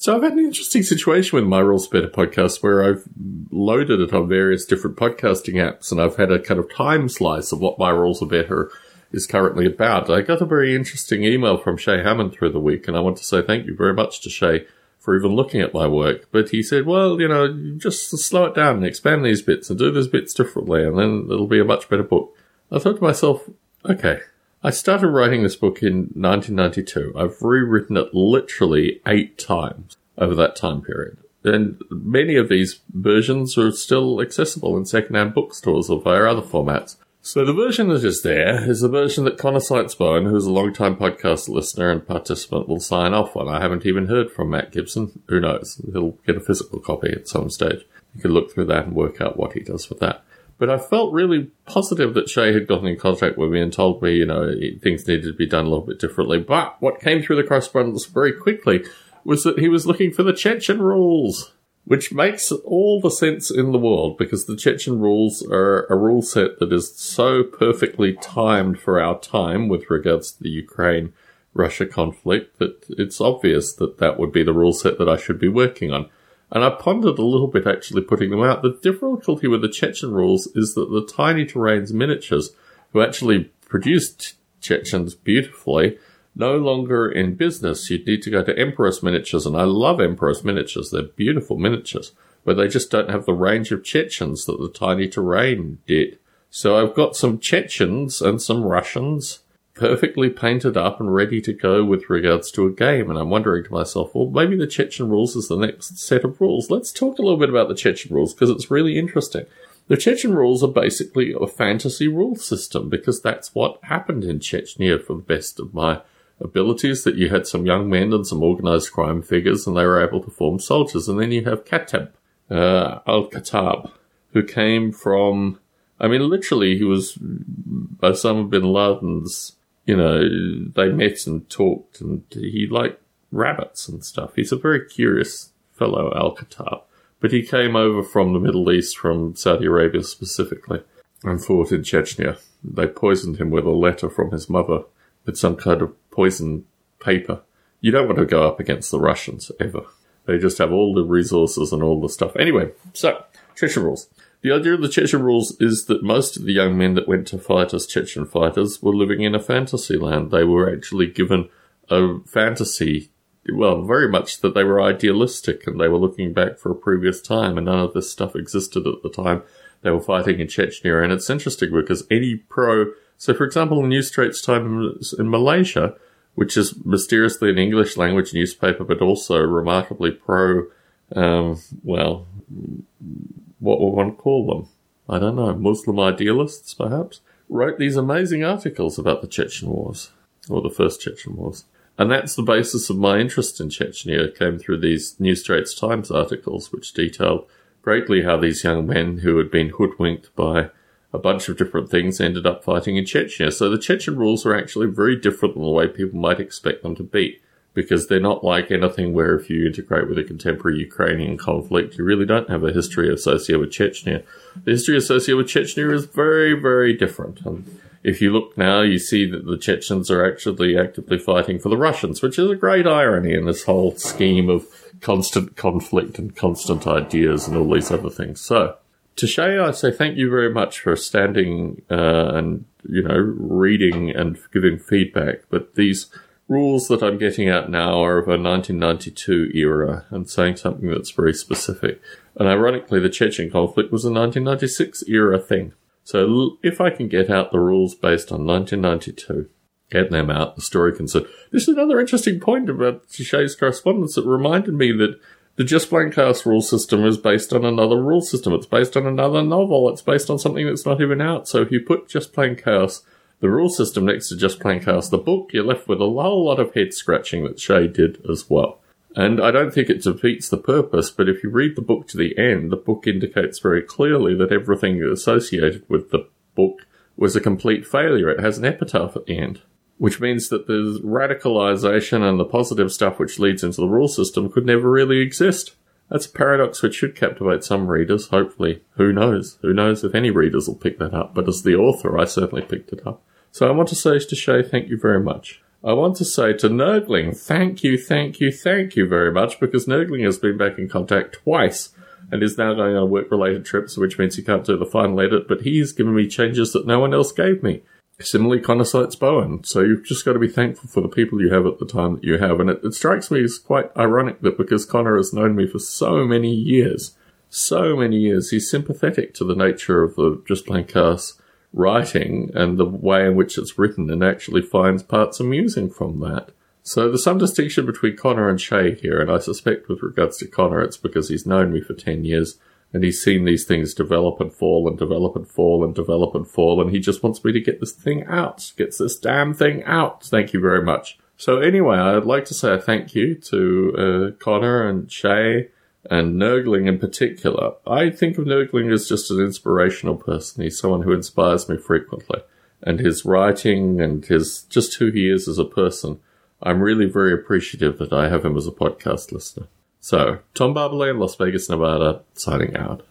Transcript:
So I've had an interesting situation with my Rules Better podcast where I've loaded it on various different podcasting apps and I've had a kind of time slice of what my Rules Are Better is currently about. I got a very interesting email from Shay Hammond through the week and I want to say thank you very much to Shay for even looking at my work. But he said, well, you know, just slow it down and expand these bits and do these bits differently and then it'll be a much better book. I thought to myself, okay, I started writing this book in 1992. I've rewritten it literally eight times over that time period. And many of these versions are still accessible in secondhand bookstores or via other formats. So the version that is there is the version that Connor Seitzbone, who's a long-time podcast listener and participant, will sign off on. I haven't even heard from Matt Gibson. Who knows? He'll get a physical copy at some stage. You can look through that and work out what he does with that. But I felt really positive that Shay had gotten in contact with me and told me, you know, things needed to be done a little bit differently. But what came through the correspondence very quickly was that he was looking for the Chechen rules, which makes all the sense in the world because the Chechen rules are a rule set that is so perfectly timed for our time with regards to the Ukraine Russia conflict that it's obvious that that would be the rule set that I should be working on. And I pondered a little bit actually putting them out. The difficulty with the Chechen rules is that the Tiny Terrains miniatures, who actually produced Chechens beautifully, no longer in business. You'd need to go to Empress Miniatures, and I love Empress Miniatures. They're beautiful miniatures, but they just don't have the range of Chechens that the Tiny Terrain did. So I've got some Chechens and some Russians perfectly painted up and ready to go with regards to a game. And I'm wondering to myself, well, maybe the Chechen rules is the next set of rules. Let's talk a little bit about the Chechen rules because it's really interesting. The Chechen rules are basically a fantasy rule system because that's what happened in Chechnya for the best of my abilities that you had some young men and some organized crime figures and they were able to form soldiers. And then you have Khattab, uh, Al-Khattab, who came from, I mean, literally he was Osama bin Laden's you know, they met and talked, and he liked rabbits and stuff. He's a very curious fellow, Al Khattab, But he came over from the Middle East, from Saudi Arabia specifically, and fought in Chechnya. They poisoned him with a letter from his mother with some kind of poison paper. You don't want to go up against the Russians ever. They just have all the resources and all the stuff. Anyway, so, Chechen rules. The idea of the Chechen rules is that most of the young men that went to fight as Chechen fighters were living in a fantasy land. They were actually given a fantasy, well, very much that they were idealistic and they were looking back for a previous time and none of this stuff existed at the time they were fighting in Chechnya. And it's interesting because any pro, so for example, the New Straits Times in Malaysia, which is mysteriously an English language newspaper, but also remarkably pro, um, well, what would one call them? I don't know, Muslim idealists perhaps, wrote these amazing articles about the Chechen Wars, or the first Chechen Wars. And that's the basis of my interest in Chechnya, came through these New Straits Times articles, which detailed greatly how these young men who had been hoodwinked by a bunch of different things ended up fighting in Chechnya. So the Chechen rules are actually very different than the way people might expect them to be because they're not like anything where if you integrate with a contemporary Ukrainian conflict, you really don't have a history associated with Chechnya. The history associated with Chechnya is very, very different. And if you look now, you see that the Chechens are actually actively fighting for the Russians, which is a great irony in this whole scheme of constant conflict and constant ideas and all these other things. So, to Shay, I say thank you very much for standing uh, and, you know, reading and giving feedback. But these rules that I'm getting at now are of a 1992 era and saying something that's very specific. And ironically, the Chechen conflict was a 1996 era thing. So if I can get out the rules based on 1992, get them out, the story can sit. This is another interesting point about Shay's correspondence. It reminded me that the Just Plain Chaos rule system is based on another rule system. It's based on another novel. It's based on something that's not even out. So if you put Just Plain Chaos the rule system next to just plain chaos the book, you're left with a whole lot of head scratching that Shay did as well. And I don't think it defeats the purpose, but if you read the book to the end, the book indicates very clearly that everything associated with the book was a complete failure. It has an epitaph at the end, which means that the radicalization and the positive stuff which leads into the rule system could never really exist. That's a paradox which should captivate some readers, hopefully. Who knows? Who knows if any readers will pick that up? But as the author, I certainly picked it up. So I want to say to Shay, thank you very much. I want to say to Nurgling, thank you, thank you, thank you very much, because Nurgling has been back in contact twice and is now going on work related trips, which means he can't do the final edit, but he's given me changes that no one else gave me. Similarly, Connor cites Bowen. So you've just got to be thankful for the people you have at the time that you have. And it, it strikes me as quite ironic that because Connor has known me for so many years, so many years, he's sympathetic to the nature of the Just Plain Chaos writing and the way in which it's written and actually finds parts amusing from that. So there's some distinction between Connor and Shay here, and I suspect with regards to Connor, it's because he's known me for 10 years and he's seen these things develop and fall and develop and fall and develop and fall, and he just wants me to get this thing out, gets this damn thing out. Thank you very much. So anyway, I'd like to say a thank you to uh, Connor and Shay and Nurgling in particular. I think of Nurgling as just an inspirational person. He's someone who inspires me frequently, and his writing and his just who he is as a person. I'm really very appreciative that I have him as a podcast listener. So, Tom Barbalet in Las Vegas, Nevada, signing out.